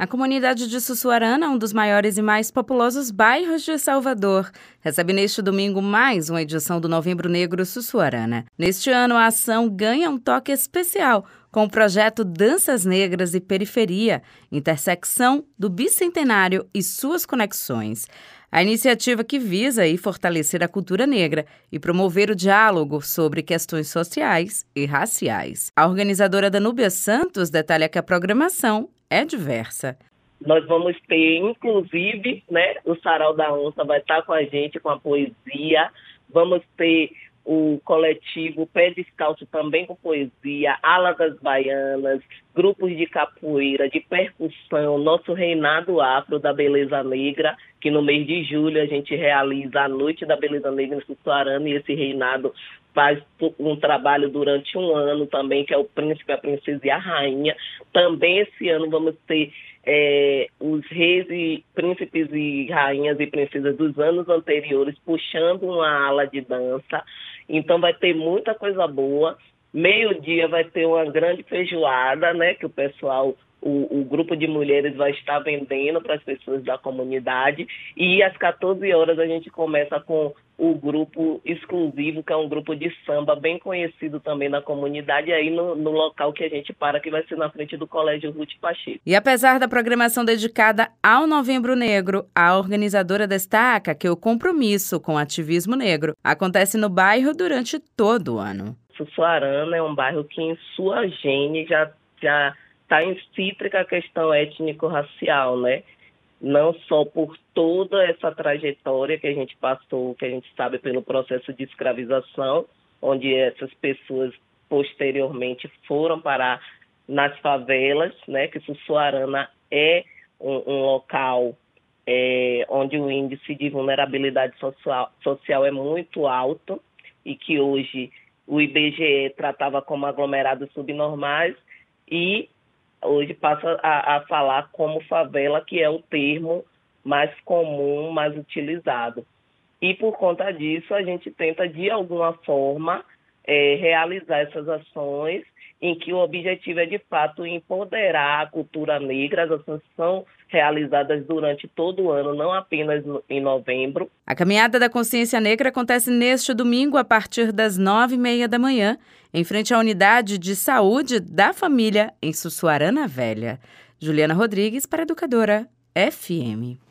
A comunidade de Sussuarana, um dos maiores e mais populosos bairros de Salvador, recebe neste domingo mais uma edição do Novembro Negro Sussuarana. Neste ano, a ação ganha um toque especial com o projeto Danças Negras e Periferia, intersecção do bicentenário e suas conexões. A iniciativa que visa aí fortalecer a cultura negra e promover o diálogo sobre questões sociais e raciais. A organizadora Danúbia Santos detalha que a programação é diversa. Nós vamos ter, inclusive, né, o Sarau da Onça vai estar com a gente com a poesia. Vamos ter o coletivo Pé Descalço também com poesia, Ala das Baianas, grupos de capoeira, de percussão, nosso reinado afro da beleza negra, que no mês de julho a gente realiza a Noite da Beleza Negra em Sussuarana e esse reinado faz um trabalho durante um ano também, que é o príncipe, a princesa e a rainha. Também esse ano vamos ter é, os reis e príncipes e rainhas e princesas dos anos anteriores puxando uma ala de dança. Então vai ter muita coisa boa. Meio-dia vai ter uma grande feijoada, né? Que o pessoal o, o, grupo de mulheres vai estar vendendo para as pessoas da comunidade e às 14 horas a gente começa com o grupo exclusivo, que é um grupo de samba bem conhecido também na comunidade, aí no, no local que a gente para, que vai ser na frente do Colégio Ruth Pacheco. E apesar da programação dedicada ao Novembro Negro, a organizadora destaca que o compromisso com o ativismo negro acontece no bairro durante todo o ano. Sussuarana é um bairro que em sua gene já já está incítrica a questão étnico-racial, né? Não só por toda essa trajetória que a gente passou, que a gente sabe pelo processo de escravização, onde essas pessoas posteriormente foram parar nas favelas, né? Que Sussuarana é um, um local é, onde o índice de vulnerabilidade social, social é muito alto e que hoje o IBGE tratava como aglomerados subnormais e hoje passa a, a falar como favela, que é o termo mais comum, mais utilizado. E por conta disso, a gente tenta, de alguma forma, é, realizar essas ações em que o objetivo é, de fato, empoderar a cultura negra. As ações são realizadas durante todo o ano, não apenas em novembro. A Caminhada da Consciência Negra acontece neste domingo, a partir das nove e meia da manhã, em frente à Unidade de Saúde da Família, em Sussuarana Velha. Juliana Rodrigues, para Educadora FM.